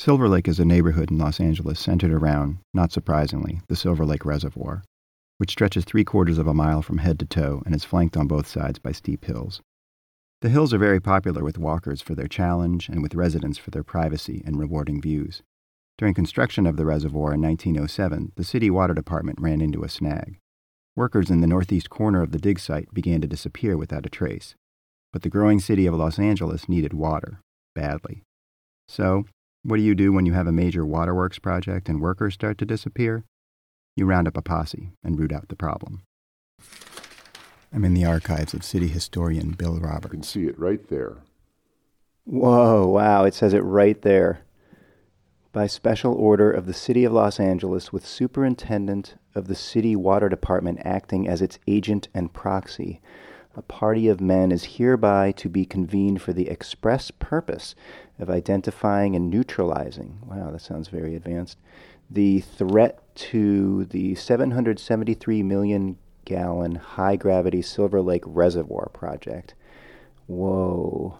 Silver Lake is a neighborhood in Los Angeles centered around, not surprisingly, the Silver Lake Reservoir, which stretches three quarters of a mile from head to toe and is flanked on both sides by steep hills. The hills are very popular with walkers for their challenge and with residents for their privacy and rewarding views. During construction of the reservoir in 1907, the city water department ran into a snag. Workers in the northeast corner of the dig site began to disappear without a trace. But the growing city of Los Angeles needed water, badly. So, what do you do when you have a major waterworks project and workers start to disappear? You round up a posse and root out the problem. I'm in the archives of city historian Bill Roberts. You can see it right there. Whoa, wow, it says it right there. By special order of the City of Los Angeles, with Superintendent of the City Water Department acting as its agent and proxy, a party of men is hereby to be convened for the express purpose of identifying and neutralizing. Wow, that sounds very advanced. The threat to the 773 million gallon high gravity Silver Lake Reservoir project. Whoa.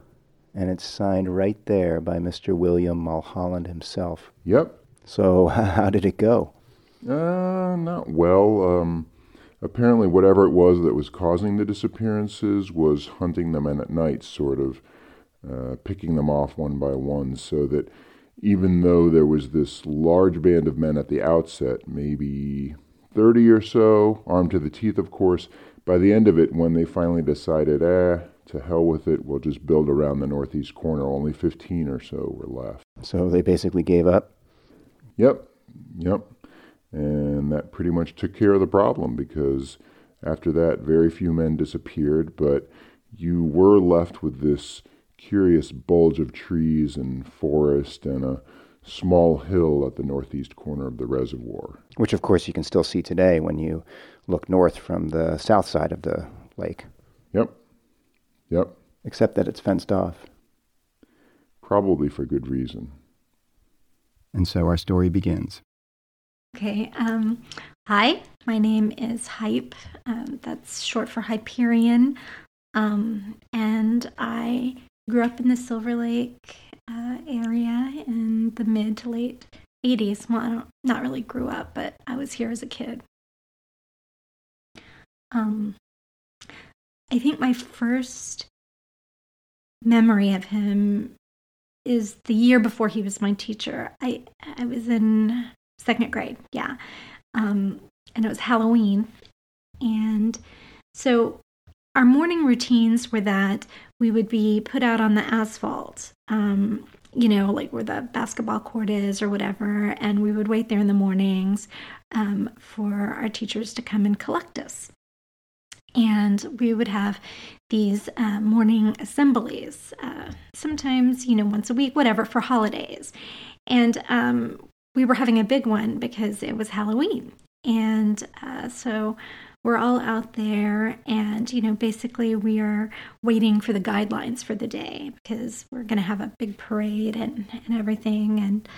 And it's signed right there by Mr. William Mulholland himself. Yep. So, how did it go? Uh, not well. Um, apparently, whatever it was that was causing the disappearances was hunting them in at night, sort of uh, picking them off one by one, so that even though there was this large band of men at the outset, maybe 30 or so, armed to the teeth, of course. By the end of it, when they finally decided, eh, to hell with it, we'll just build around the northeast corner, only 15 or so were left. So they basically gave up? Yep, yep. And that pretty much took care of the problem because after that, very few men disappeared, but you were left with this curious bulge of trees and forest and a small hill at the northeast corner of the reservoir. Which, of course, you can still see today when you look north from the south side of the lake. Yep. Yep. Except that it's fenced off. Probably for good reason. And so our story begins. Okay. Um, hi, my name is Hype. Um, that's short for Hyperion. Um, and I grew up in the Silver Lake uh, area in the mid to late 80s. Well, I don't, not really grew up, but I was here as a kid. Um, I think my first memory of him is the year before he was my teacher. I I was in second grade, yeah, um, and it was Halloween, and so our morning routines were that we would be put out on the asphalt, um, you know, like where the basketball court is or whatever, and we would wait there in the mornings um, for our teachers to come and collect us. And we would have these uh, morning assemblies, uh, sometimes, you know, once a week, whatever, for holidays. And um, we were having a big one because it was Halloween. And uh, so we're all out there and you know basically we are waiting for the guidelines for the day because we're going to have a big parade and, and everything and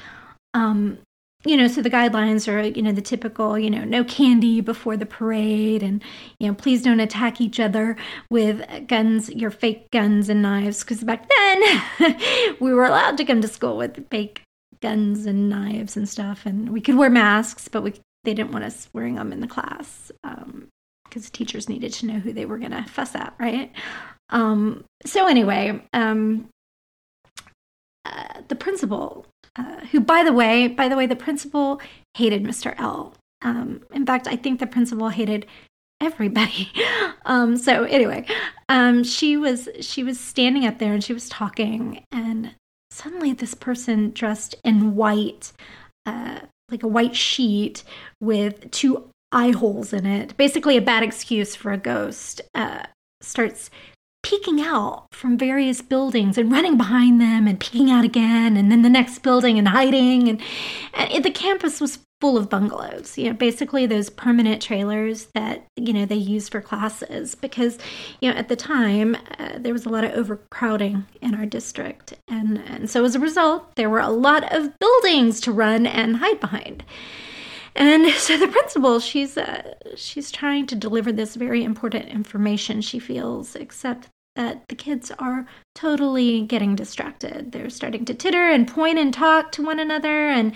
um you know so the guidelines are you know the typical you know no candy before the parade and you know please don't attack each other with guns your fake guns and knives because back then we were allowed to come to school with fake guns and knives and stuff and we could wear masks but we they didn't want us wearing them in the class because um, teachers needed to know who they were going to fuss at, right? Um, so anyway, um, uh, the principal, uh, who by the way, by the way, the principal hated Mr. L. Um, in fact, I think the principal hated everybody. Um, so anyway, um, she was she was standing up there and she was talking, and suddenly this person dressed in white. Uh, like a white sheet with two eye holes in it, basically a bad excuse for a ghost, uh, starts peeking out from various buildings and running behind them and peeking out again and then the next building and hiding and, and the campus was full of bungalows you know basically those permanent trailers that you know they use for classes because you know at the time uh, there was a lot of overcrowding in our district. And and so as a result there were a lot of buildings to run and hide behind. And so the principal she's uh, she's trying to deliver this very important information. She feels except that the kids are totally getting distracted. They're starting to titter and point and talk to one another. And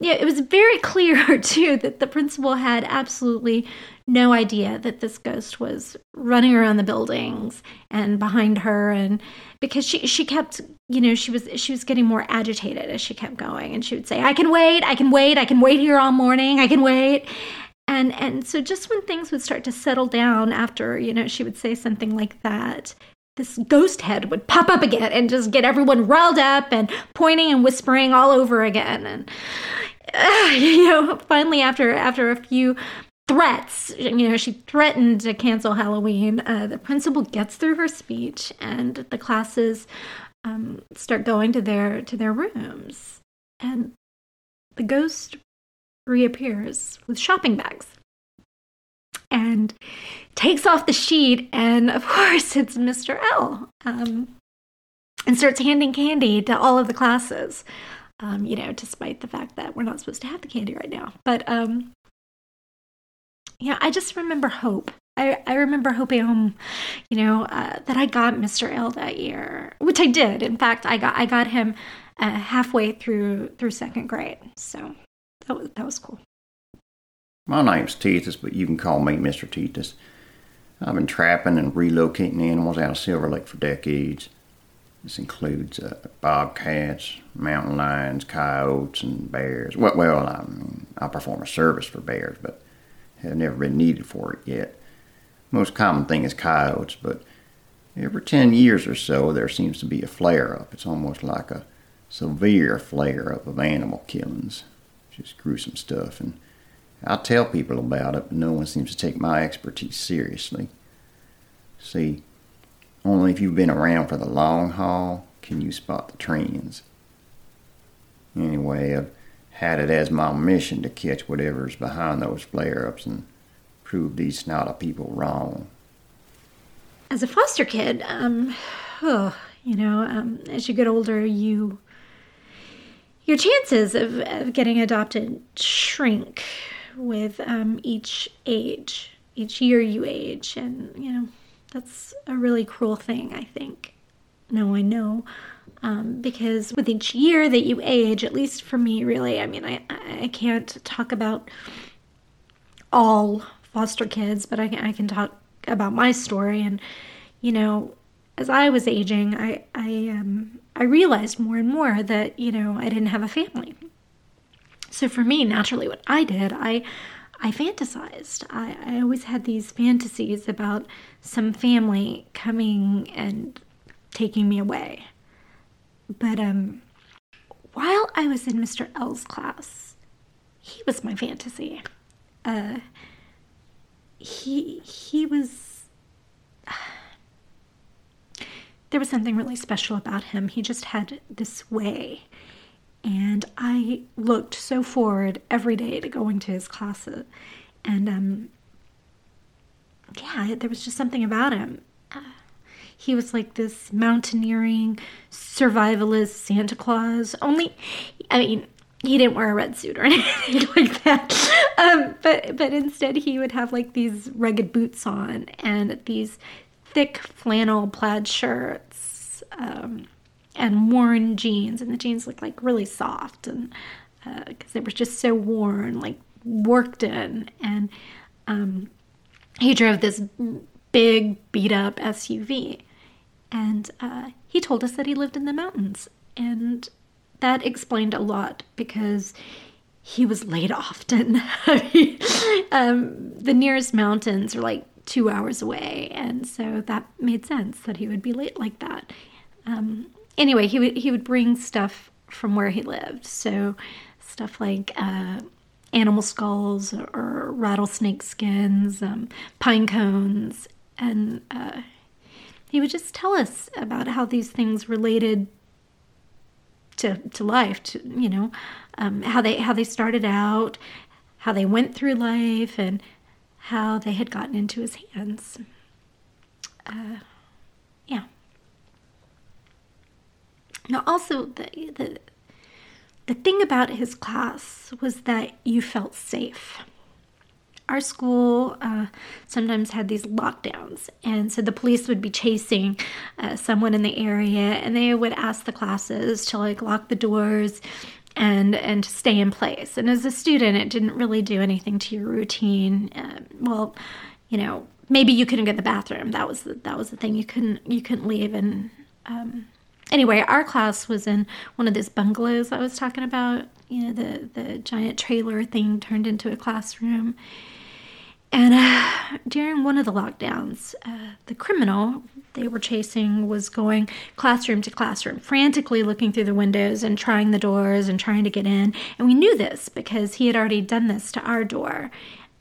yeah, it was very clear, too, that the principal had absolutely no idea that this ghost was running around the buildings and behind her and because she she kept you know she was she was getting more agitated as she kept going and she would say i can wait i can wait i can wait here all morning i can wait and and so just when things would start to settle down after you know she would say something like that this ghost head would pop up again and just get everyone riled up and pointing and whispering all over again. And uh, you know finally after after a few threats you know she threatened to cancel halloween uh, the principal gets through her speech and the classes um, start going to their to their rooms. And the ghost reappears with shopping bags and takes off the sheet, and of course, it's Mr. L. Um, and starts handing candy to all of the classes. Um, you know, despite the fact that we're not supposed to have the candy right now. But um, yeah, I just remember hope. I, I remember hoping, um, you know, uh, that I got Mr. L that year, which I did. In fact, I got I got him uh, halfway through through second grade. So that was that was cool. My name's Tethys, but you can call me Mr. Tethys. I've been trapping and relocating animals out of Silver Lake for decades. This includes uh, bobcats, mountain lions, coyotes, and bears. Well, well I, mean, I perform a service for bears, but have never been needed for it yet. Most common thing is coyotes, but every 10 years or so there seems to be a flare up. It's almost like a severe flare up of animal killings. Just gruesome stuff. And I tell people about it, but no one seems to take my expertise seriously. See, only if you've been around for the long haul can you spot the trends. Anyway, I've had it as my mission to catch whatever's behind those flare ups and prove these snotty people wrong. As a foster kid, um, oh, you know, um, as you get older, you your chances of, of getting adopted shrink with um, each age, each year you age. And, you know, that's a really cruel thing, I think. No, I know. Um, because with each year that you age, at least for me, really, I mean, I, I can't talk about all foster kids, but I can, I can talk about my story. And, you know, as I was aging, I, I, um, I realized more and more that, you know, I didn't have a family. So for me, naturally, what I did, I I fantasized. I, I always had these fantasies about some family coming and taking me away. But um, while I was in Mr. L's class, he was my fantasy. Uh, he he was. there was something really special about him. He just had this way I looked so forward every day to going to his classes. And um, yeah, there was just something about him. Uh, he was like this mountaineering, survivalist Santa Claus. Only, I mean, he didn't wear a red suit or anything like that. Um, but but instead, he would have like these rugged boots on and these thick flannel plaid shirts. Um, and worn jeans, and the jeans looked like really soft, and because uh, they were just so worn, like worked in, and um, he drove this big beat up SUV, and uh, he told us that he lived in the mountains, and that explained a lot because he was late often. um, the nearest mountains are like two hours away, and so that made sense that he would be late like that. Um, anyway, he would he would bring stuff from where he lived. So stuff like uh, animal skulls or, rattlesnake skins, um, pine cones, and uh, he would just tell us about how these things related to to life. To you know, um, how they how they started out, how they went through life, and how they had gotten into his hands. Uh, yeah. Now, also, the, the, the thing about his class was that you felt safe. our school uh, sometimes had these lockdowns, and so the police would be chasing uh, someone in the area, and they would ask the classes to like lock the doors and and to stay in place. And as a student, it didn't really do anything to your routine. Uh, well, you know, maybe you couldn't get the bathroom. That was the, that was the thing. You couldn't you couldn't leave. And um, anyway, our class was in one of those bungalows I was talking about. You know, the the giant trailer thing turned into a classroom. And uh, during one of the lockdowns, uh, the criminal they were chasing was going classroom to classroom, frantically looking through the windows and trying the doors and trying to get in. And we knew this because he had already done this to our door.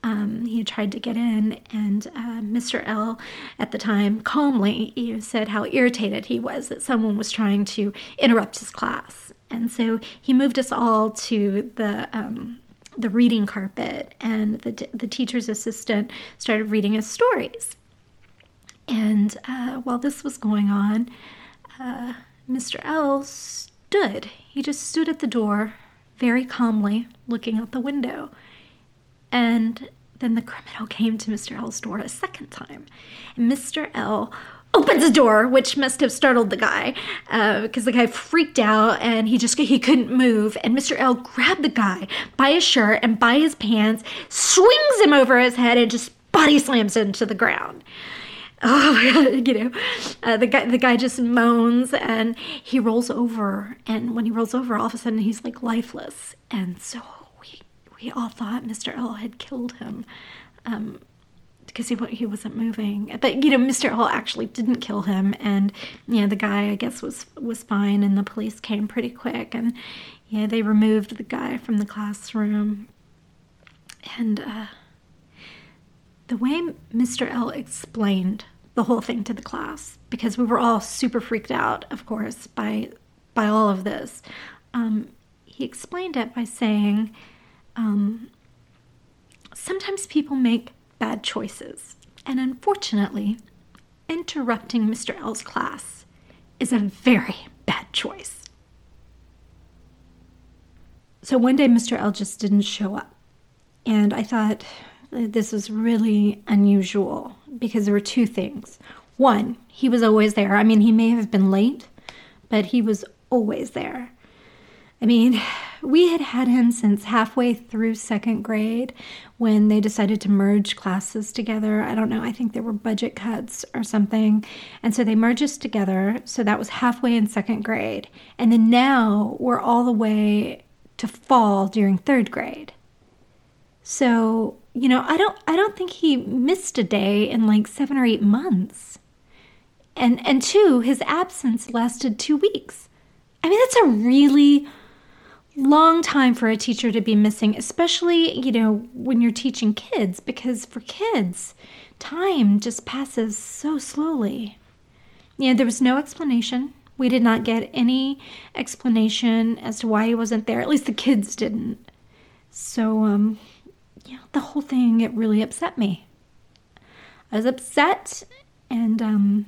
Um, he had tried to get in, and uh, Mr. L at the time calmly you know, said how irritated he was that someone was trying to interrupt his class. And so he moved us all to the um, the reading carpet, and the, the teacher's assistant started reading us stories. And uh, while this was going on, uh, Mr. L stood. He just stood at the door, very calmly, looking out the window. And then the criminal came to Mr. L's door a second time. And Mr. L opens the door, which must have startled the guy because uh, the guy freaked out and he just he couldn't move. And Mr. L grabbed the guy by his shirt and by his pants, swings him over his head, and just body slams him to the ground. Oh you know, uh, the guy the guy just moans and he rolls over, and when he rolls over, all of a sudden he's like lifeless, and so we all thought Mr. L had killed him. Um, because he he wasn't moving. But you know, Mr. Hall actually didn't kill him, and you know the guy I guess was was fine, and the police came pretty quick, and yeah, they removed the guy from the classroom, and uh, the way Mr. L explained the whole thing to the class, because we were all super freaked out, of course, by by all of this. Um, he explained it by saying, um, sometimes people make bad choices. And unfortunately, interrupting Mr. L's class is a very bad choice. So one day, Mr. L just didn't show up. And I thought this was really unusual because there were two things. One, he was always there. I mean, he may have been late, but he was always there. I mean, we had had him since halfway through second grade when they decided to merge classes together. I don't know, I think there were budget cuts or something. And so they merged us together. So that was halfway in second grade. And then now we're all the way to fall during third grade. So, you know, I don't I don't think he missed a day in like 7 or 8 months. And and two, his absence lasted 2 weeks. I mean, that's a really long time for a teacher to be missing, especially, you know, when you're teaching kids, because for kids, time just passes so slowly. You know, there was no explanation. We did not get any explanation as to why he wasn't there. At least the kids didn't. So, um, yeah, the whole thing, it really upset me. I was upset and, um,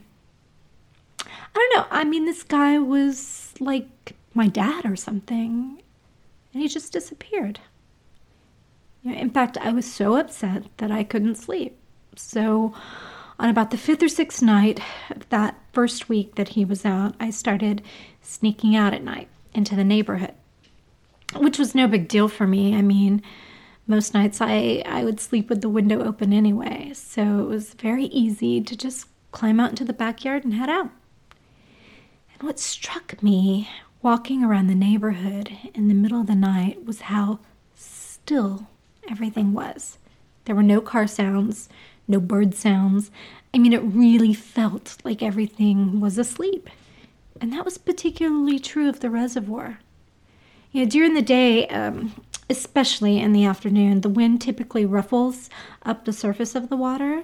I don't know. I mean, this guy was like my dad or something and he just disappeared. You know, in fact, I was so upset that I couldn't sleep. So, on about the fifth or sixth night of that first week that he was out, I started sneaking out at night into the neighborhood, which was no big deal for me. I mean, most nights I, I would sleep with the window open anyway, so it was very easy to just climb out into the backyard and head out. And what struck me walking around the neighborhood in the middle of the night was how still everything was. There were no car sounds, no bird sounds. I mean, it really felt like everything was asleep. And that was particularly true of the reservoir. You know, during the day, um, especially in the afternoon, the wind typically ruffles up the surface of the water,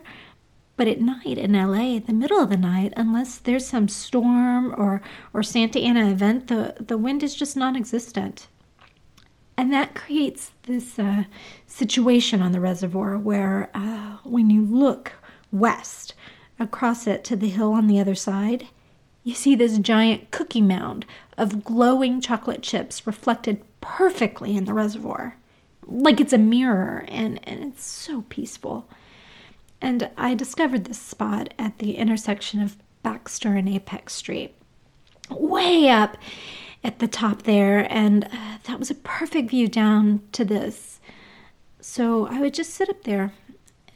but at night in LA, the middle of the night, unless there's some storm or, or Santa Ana event, the, the wind is just non existent. And that creates this uh, situation on the reservoir where uh, when you look west across it to the hill on the other side, you see this giant cookie mound of glowing chocolate chips reflected perfectly in the reservoir. like it's a mirror, and, and it's so peaceful. And I discovered this spot at the intersection of Baxter and Apex Street, way up at the top there, and uh, that was a perfect view down to this. So I would just sit up there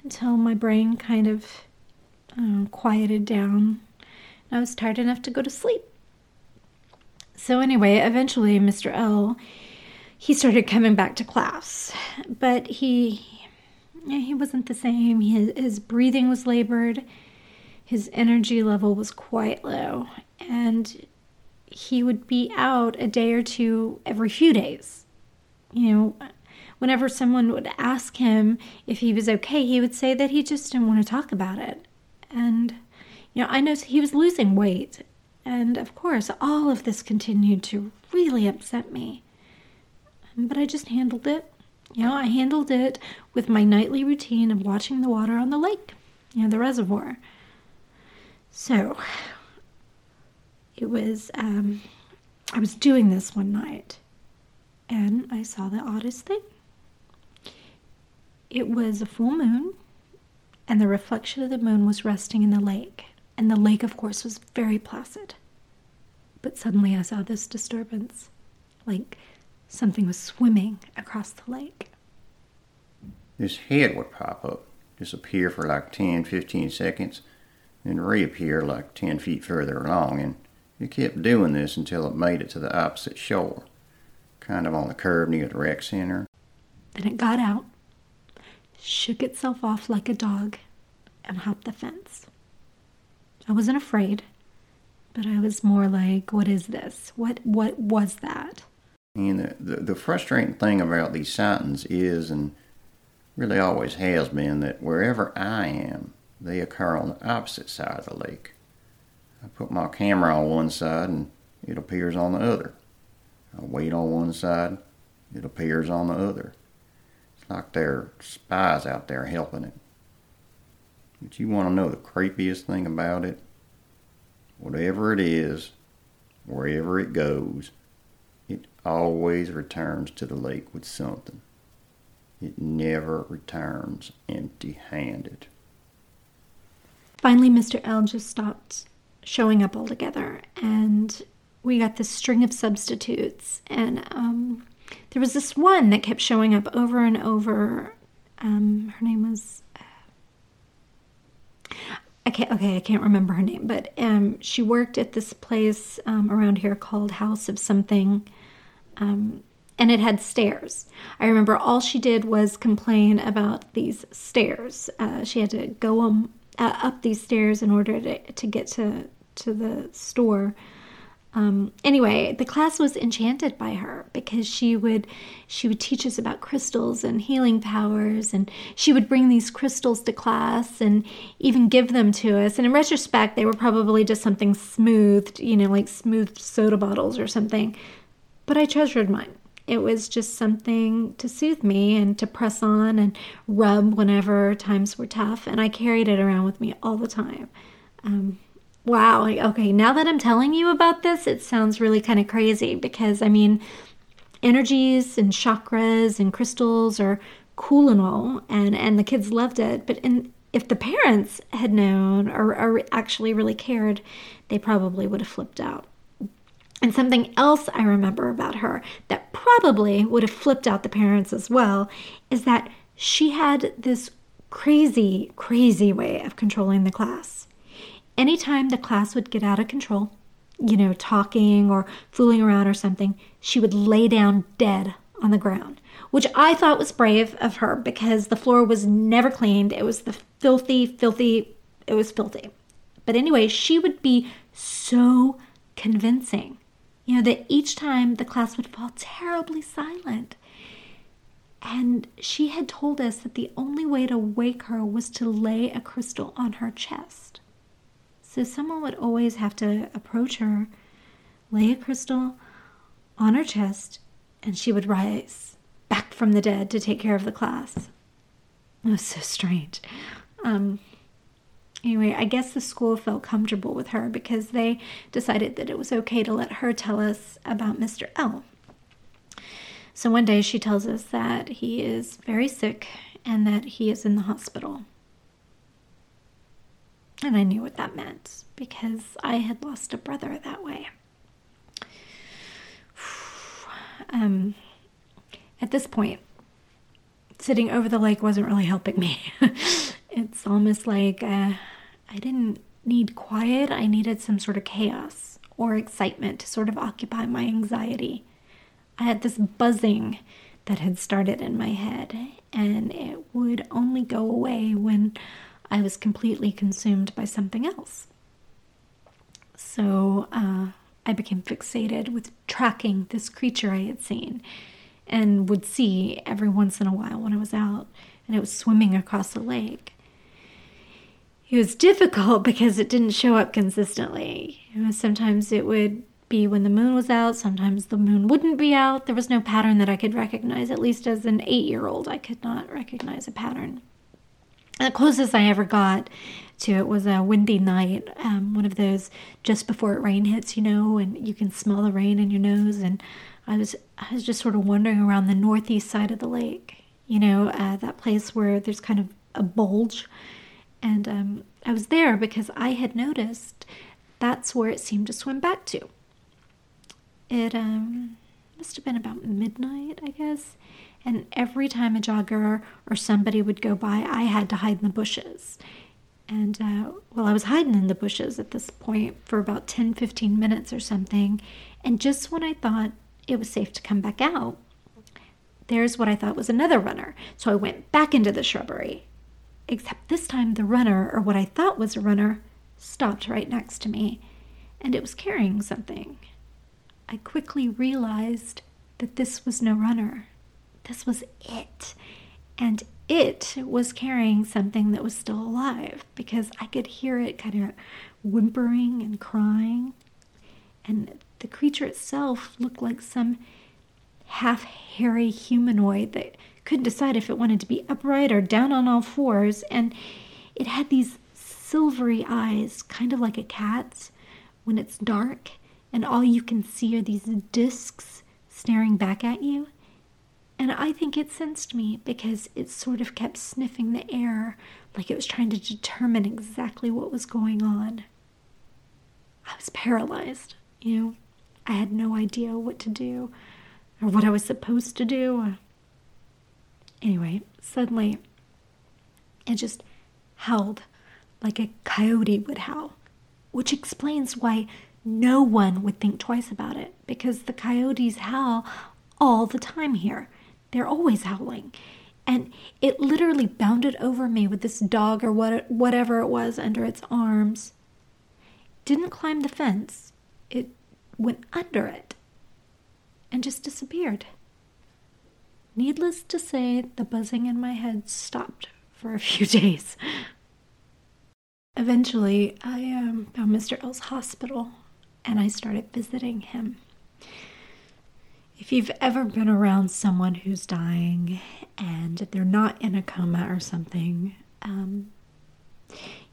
until my brain kind of uh, quieted down. I was tired enough to go to sleep. So anyway, eventually Mr. L he started coming back to class, but he he wasn't the same. His, his breathing was labored. His energy level was quite low, and he would be out a day or two every few days. You know, whenever someone would ask him if he was okay, he would say that he just didn't want to talk about it. And, you know, I know he was losing weight. And of course, all of this continued to really upset me. But I just handled it. You know, I handled it with my nightly routine of watching the water on the lake, you know, the reservoir. So, it was, um, I was doing this one night and I saw the oddest thing. It was a full moon, and the reflection of the moon was resting in the lake. And the lake, of course, was very placid. But suddenly I saw this disturbance like something was swimming across the lake. This head would pop up, disappear for like 10, 15 seconds, then reappear like 10 feet further along. And it kept doing this until it made it to the opposite shore, kind of on the curve near the rec center. Then it got out shook itself off like a dog, and hopped the fence. I wasn't afraid, but I was more like, what is this? What what was that? And the, the, the frustrating thing about these sightings is, and really always has been, that wherever I am, they occur on the opposite side of the lake. I put my camera on one side and it appears on the other. I wait on one side, it appears on the other It's like there are spies out there helping it. But you want to know the creepiest thing about it? Whatever it is, wherever it goes, always returns to the lake with something. It never returns empty handed. Finally, Mr. L just stopped showing up altogether, and we got this string of substitutes. And um, there was this one that kept showing up over and over. Um, her name was. I can't. Okay, I can't remember her name, but um, she worked at this place um, around here called House of Something, um, and it had stairs. I remember all she did was complain about these stairs. Uh, she had to go um, uh, up these stairs in order to to get to to the store um, anyway, the class was enchanted by her because she would she would teach us about crystals and healing powers, and she would bring these crystals to class and even give them to us. And in retrospect, they were probably just something smoothed, you know, like smoothed soda bottles or something. But I treasured mine. It was just something to soothe me and to press on and rub whenever times were tough, and I carried it around with me all the time. Um, Wow. Okay. Now that I'm telling you about this, it sounds really kind of crazy because I mean, energies and chakras and crystals are cool and all, and and the kids loved it. But in, if the parents had known or, or actually really cared, they probably would have flipped out. And something else I remember about her that probably would have flipped out the parents as well is that she had this crazy, crazy way of controlling the class anytime the class would get out of control, you know, talking or fooling around or something, she would lay down dead on the ground, which I thought was brave of her because the floor was never cleaned. It was the filthy, filthy, it was filthy. But anyway, she would be so convincing, you know, that each time the class would fall terribly silent. And she had told us that the only way to wake her was to lay a crystal on her chest. So someone would always have to approach her, lay a crystal on her chest, and she would rise back from the dead to take care of the class. It was so strange. Um, anyway, I guess the school felt comfortable with her because they decided that it was okay to let her tell us about Mr. L. So one day she tells us that he is very sick and that he is in the hospital. And I knew what that meant because I had lost a brother that way. Um, at this point, sitting over the lake wasn't really helping me. it's almost like uh, I didn't need quiet, I needed some sort of chaos or excitement to sort of occupy my anxiety. I had this buzzing that had started in my head, and it would only go away when I was completely consumed by something else. So uh, I became fixated with tracking this creature I had seen and would see every once in a while when I was out and it was swimming across the lake. It was difficult because it didn't show up consistently. Sometimes it would be when the moon was out, sometimes the moon wouldn't be out. There was no pattern that I could recognize, at least as an eight year old, I could not recognize a pattern. The closest I ever got to it was a windy night, um, one of those just before it rain hits, you know, and you can smell the rain in your nose. And I was I was just sort of wandering around the northeast side of the lake, you know, uh, that place where there's kind of a bulge, and um, I was there because I had noticed that's where it seemed to swim back to. It um, must have been about midnight, I guess. And every time a jogger or somebody would go by, I had to hide in the bushes. And uh, well, I was hiding in the bushes at this point for about 10, 15 minutes or something. And just when I thought it was safe to come back out, there's what I thought was another runner. So I went back into the shrubbery. Except this time, the runner, or what I thought was a runner, stopped right next to me, and it was carrying something. I quickly realized that this was no runner. This was it. And it was carrying something that was still alive because I could hear it kind of whimpering and crying. And the creature itself looked like some half hairy humanoid that couldn't decide if it wanted to be upright or down on all fours. And it had these silvery eyes, kind of like a cat's when it's dark and all you can see are these discs staring back at you. And I think it sensed me because it sort of kept sniffing the air like it was trying to determine exactly what was going on. I was paralyzed, you know. I had no idea what to do or what I was supposed to do. Anyway, suddenly it just howled like a coyote would howl, which explains why no one would think twice about it because the coyotes howl all the time here. They're always howling. And it literally bounded over me with this dog or what, whatever it was under its arms. Didn't climb the fence, it went under it and just disappeared. Needless to say, the buzzing in my head stopped for a few days. Eventually, I um, found Mr. L's hospital and I started visiting him. If you've ever been around someone who's dying and they're not in a coma or something, um,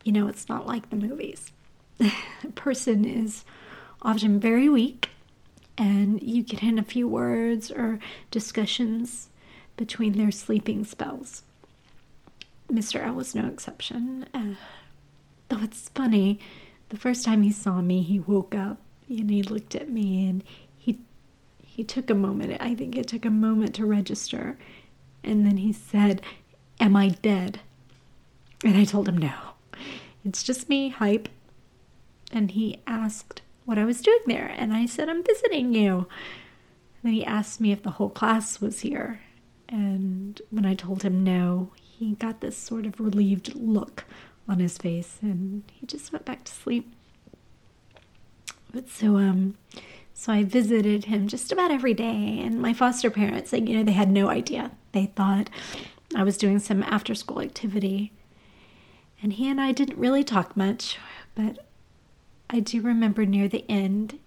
you know, it's not like the movies. a person is often very weak, and you get in a few words or discussions between their sleeping spells. Mr. L was no exception. Uh, though it's funny, the first time he saw me, he woke up and he looked at me and he took a moment. I think it took a moment to register. And then he said, Am I dead? And I told him, No. It's just me, hype. And he asked what I was doing there. And I said, I'm visiting you. And then he asked me if the whole class was here. And when I told him no, he got this sort of relieved look on his face and he just went back to sleep. But so, um, so I visited him just about every day. And my foster parents, like, you know, they had no idea. They thought I was doing some after school activity. And he and I didn't really talk much, but I do remember near the end,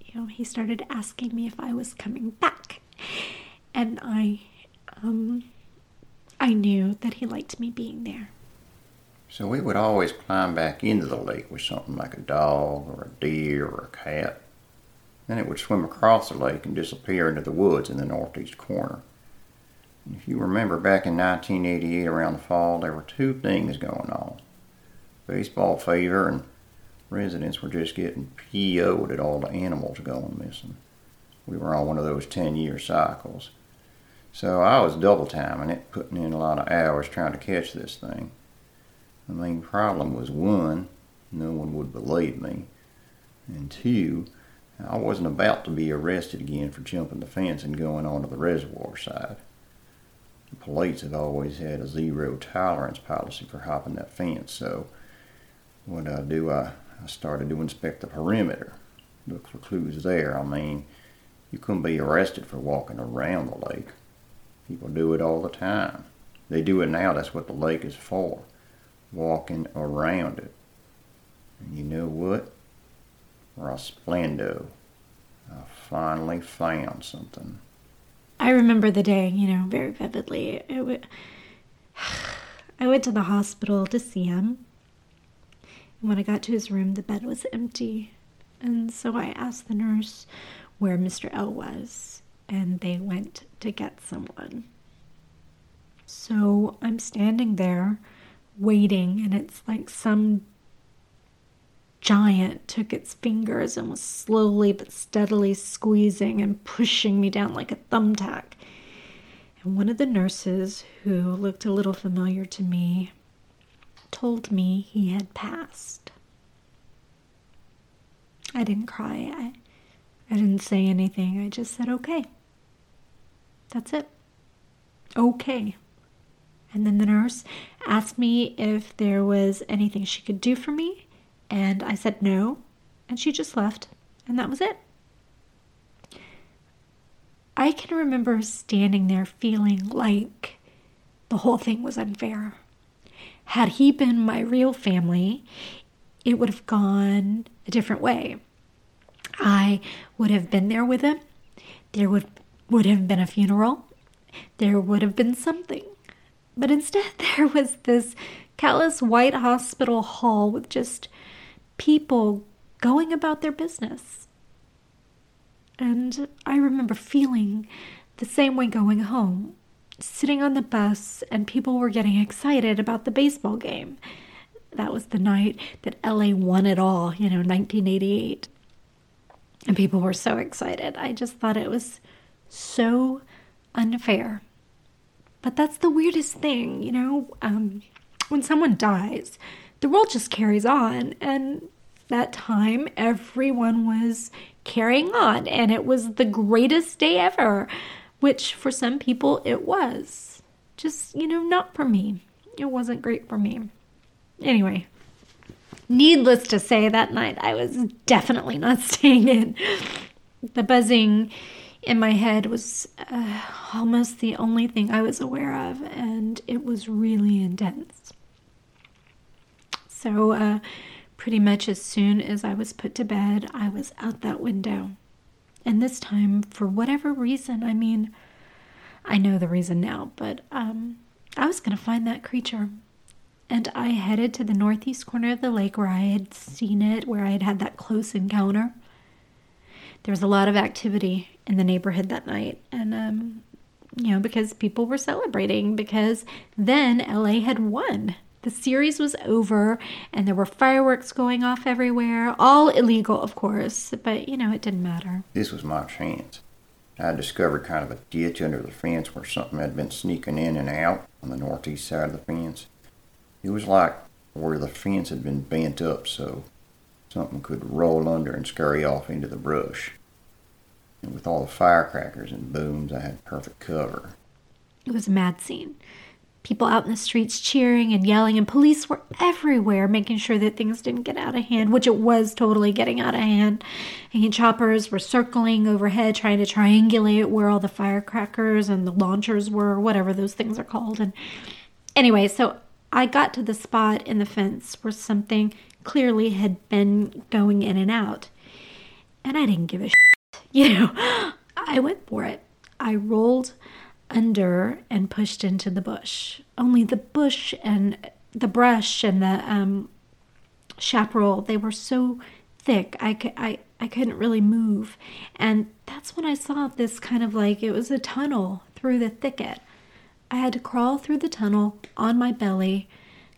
you know, he started asking me if I was coming back. And I, um, I knew that he liked me being there. So we would always climb back into the lake with something like a dog or a deer or a cat Then it would swim across the lake and disappear into the woods in the northeast corner. If you remember back in 1988 around the fall, there were two things going on baseball fever, and residents were just getting PO'd at all the animals going missing. We were on one of those 10 year cycles. So I was double timing it, putting in a lot of hours trying to catch this thing. The main problem was one, no one would believe me, and two, I wasn't about to be arrested again for jumping the fence and going onto the reservoir side. The police have always had a zero tolerance policy for hopping that fence, so what I do, I, I started to inspect the perimeter, look for clues there. I mean, you couldn't be arrested for walking around the lake. People do it all the time. They do it now, that's what the lake is for, walking around it. And you know what? Rasplendo. I finally found something. I remember the day, you know, very vividly. I went to the hospital to see him. And when I got to his room, the bed was empty. And so I asked the nurse where Mr. L was, and they went to get someone. So I'm standing there waiting, and it's like some giant took its fingers and was slowly but steadily squeezing and pushing me down like a thumbtack. And one of the nurses, who looked a little familiar to me, told me he had passed. I didn't cry. I, I didn't say anything. I just said, okay. That's it. Okay. And then the nurse asked me if there was anything she could do for me. And I said no, and she just left, and that was it. I can remember standing there feeling like the whole thing was unfair. Had he been my real family, it would have gone a different way. I would have been there with him. There would would have been a funeral. There would have been something. But instead there was this callous white hospital hall with just people going about their business. And I remember feeling the same way going home, sitting on the bus, and people were getting excited about the baseball game. That was the night that LA won it all, you know, 1988. And people were so excited. I just thought it was so unfair. But that's the weirdest thing, you know? Um, when someone dies, the world just carries on. And that time, everyone was carrying on, and it was the greatest day ever, which for some people it was. Just, you know, not for me. It wasn't great for me. Anyway, needless to say, that night I was definitely not staying in. The buzzing in my head was uh, almost the only thing I was aware of, and it was really intense. So, uh, pretty much as soon as I was put to bed, I was out that window. And this time, for whatever reason, I mean, I know the reason now, but um, I was going to find that creature. And I headed to the northeast corner of the lake where I had seen it, where I had had that close encounter. There was a lot of activity in the neighborhood that night, and um, you know, because people were celebrating because then LA had won the series was over and there were fireworks going off everywhere. All illegal, of course, but you know, it didn't matter. This was my chance. I discovered kind of a ditch under the fence where something had been sneaking in and out on the northeast side of the fence. It was like where the fence had been bent up so something could roll under and scurry off into the brush. And with all the firecrackers and booms, I had perfect cover. It was a mad scene people out in the streets cheering and yelling, and police were everywhere making sure that things didn't get out of hand, which it was totally getting out of hand. And choppers were circling overhead trying to triangulate where all the firecrackers and the launchers were, whatever those things are called. And anyway, so I got to the spot in the fence where something clearly had been going in and out. And I didn't give a shit. You know, I went for it. I rolled under and pushed into the bush. Only the bush and the brush and the um, chaparral, they were so thick. I, I, I couldn't really move. And that's when I saw this kind of like it was a tunnel through the thicket. I had to crawl through the tunnel on my belly,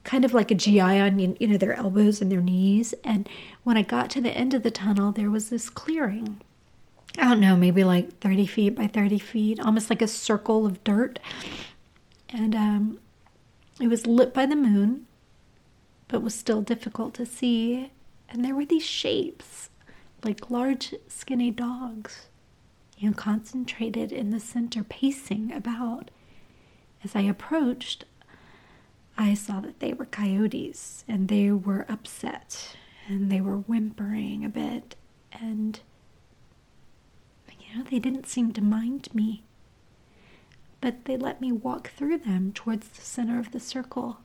kind of like a GI on you know their elbows and their knees. And when I got to the end of the tunnel, there was this clearing. I don't know, maybe like 30 feet by 30 feet, almost like a circle of dirt. And um, it was lit by the moon, but was still difficult to see. And there were these shapes, like large, skinny dogs, you know, concentrated in the center, pacing about. As I approached, I saw that they were coyotes and they were upset and they were whimpering a bit and you know they didn't seem to mind me. But they let me walk through them towards the center of the circle.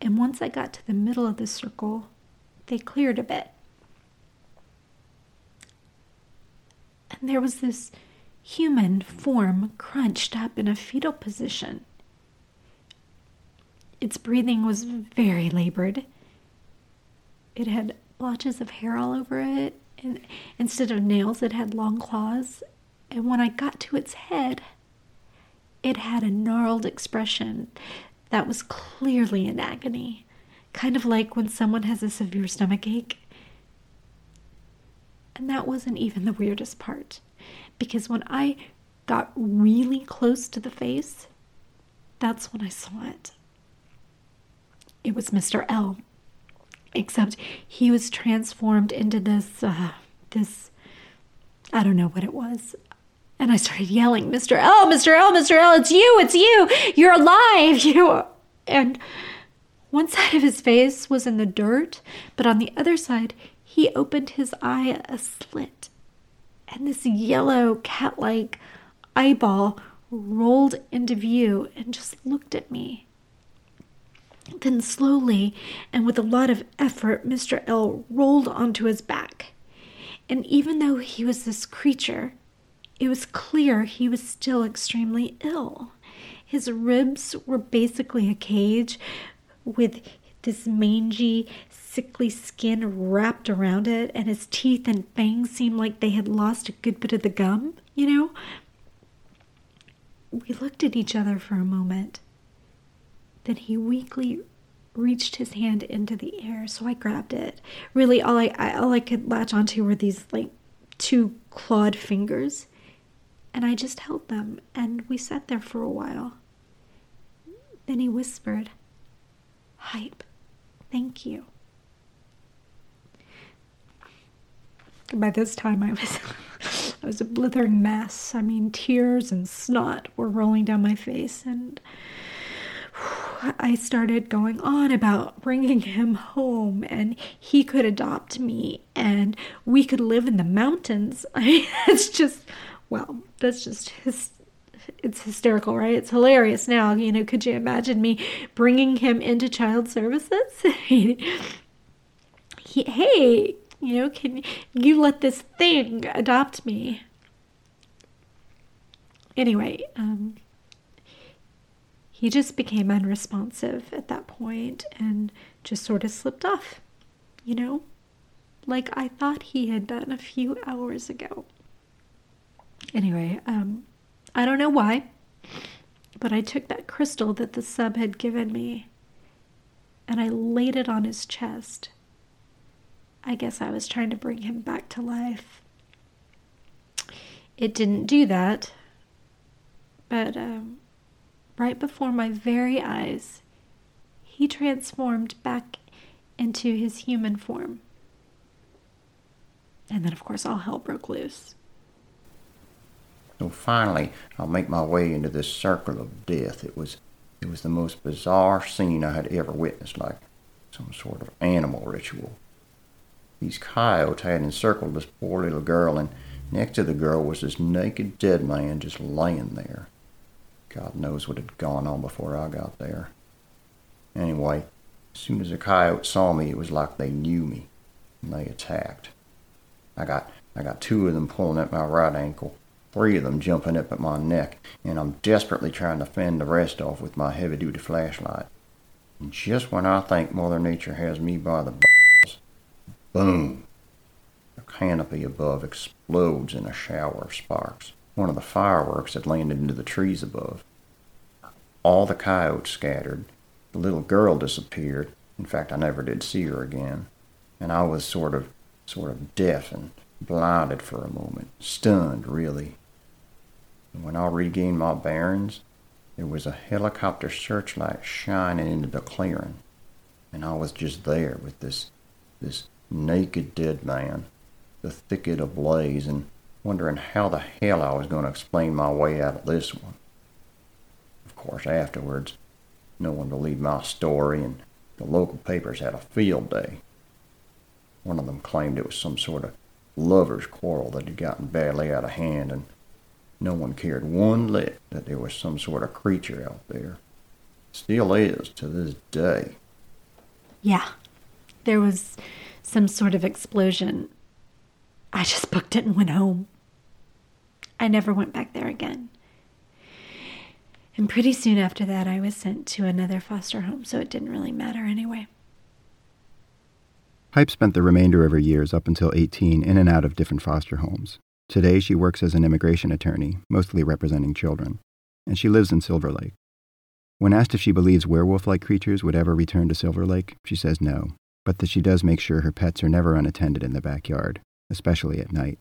And once I got to the middle of the circle they cleared a bit. And there was this human form crunched up in a fetal position its breathing was very labored. It had blotches of hair all over it, and instead of nails, it had long claws. And when I got to its head, it had a gnarled expression that was clearly in agony, kind of like when someone has a severe stomach ache. And that wasn't even the weirdest part, because when I got really close to the face, that's when I saw it it was Mr. L. Except he was transformed into this, uh, this, I don't know what it was. And I started yelling, Mr. L, Mr. L, Mr. L, it's you, it's you, you're alive, you. And one side of his face was in the dirt, but on the other side, he opened his eye a slit. And this yellow cat like eyeball rolled into view and just looked at me. Then slowly and with a lot of effort, Mr. L rolled onto his back. And even though he was this creature, it was clear he was still extremely ill. His ribs were basically a cage with this mangy, sickly skin wrapped around it, and his teeth and fangs seemed like they had lost a good bit of the gum, you know? We looked at each other for a moment. Then he weakly reached his hand into the air, so I grabbed it. Really, all I, I all I could latch onto were these like two clawed fingers, and I just held them, and we sat there for a while. Then he whispered, "Hype, thank you." By this time, I was I was a blithering mess. I mean, tears and snot were rolling down my face, and I started going on about bringing him home and he could adopt me and we could live in the mountains. I mean, it's just, well, that's just his. It's hysterical, right? It's hilarious now. You know, could you imagine me bringing him into child services? he, hey, you know, can you let this thing adopt me? Anyway, um, he just became unresponsive at that point and just sort of slipped off, you know, like I thought he had done a few hours ago. Anyway, um, I don't know why, but I took that crystal that the sub had given me and I laid it on his chest. I guess I was trying to bring him back to life. It didn't do that, but um, right before my very eyes, he transformed back into his human form. And then, of course, all hell broke loose. So finally, I'll make my way into this circle of death. It was, it was the most bizarre scene I had ever witnessed, like some sort of animal ritual. These coyotes had encircled this poor little girl, and next to the girl was this naked dead man just laying there. God knows what had gone on before I got there. Anyway, as soon as the coyotes saw me, it was like they knew me, and they attacked. I got I got two of them pulling at my right ankle, three of them jumping up at my neck, and I'm desperately trying to fend the rest off with my heavy duty flashlight. And just when I think Mother Nature has me by the balls, boom! The canopy above explodes in a shower of sparks. One of the fireworks had landed into the trees above. All the coyotes scattered. The little girl disappeared. In fact, I never did see her again. And I was sort of, sort of deaf and blinded for a moment, stunned, really. And when I regained my bearings, there was a helicopter searchlight shining into the clearing. And I was just there with this, this naked dead man, the thicket ablaze, and wondering how the hell I was going to explain my way out of this one. Of course, afterwards, no one believed my story, and the local papers had a field day. One of them claimed it was some sort of lover's quarrel that had gotten badly out of hand, and no one cared one lick that there was some sort of creature out there. Still is to this day. Yeah, there was some sort of explosion. I just booked it and went home. I never went back there again. And pretty soon after that, I was sent to another foster home, so it didn't really matter anyway. Hype spent the remainder of her years up until 18 in and out of different foster homes. Today, she works as an immigration attorney, mostly representing children, and she lives in Silver Lake. When asked if she believes werewolf like creatures would ever return to Silver Lake, she says no, but that she does make sure her pets are never unattended in the backyard, especially at night,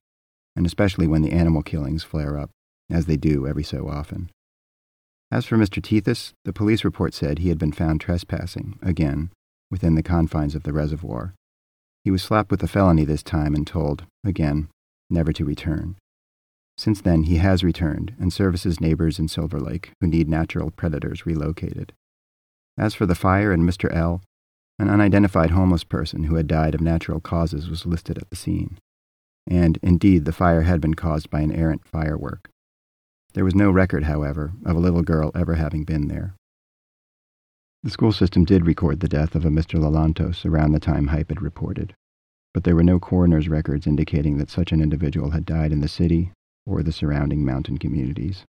and especially when the animal killings flare up, as they do every so often. As for Mr. Tethys, the police report said he had been found trespassing, again, within the confines of the reservoir. He was slapped with a felony this time and told, again, never to return. Since then, he has returned and services neighbors in Silver Lake who need natural predators relocated. As for the fire and Mr. L., an unidentified homeless person who had died of natural causes was listed at the scene. And, indeed, the fire had been caused by an errant firework. There was no record, however, of a little girl ever having been there. The school system did record the death of a Mr. Lalantos around the time Hype had reported, but there were no coroner's records indicating that such an individual had died in the city or the surrounding mountain communities.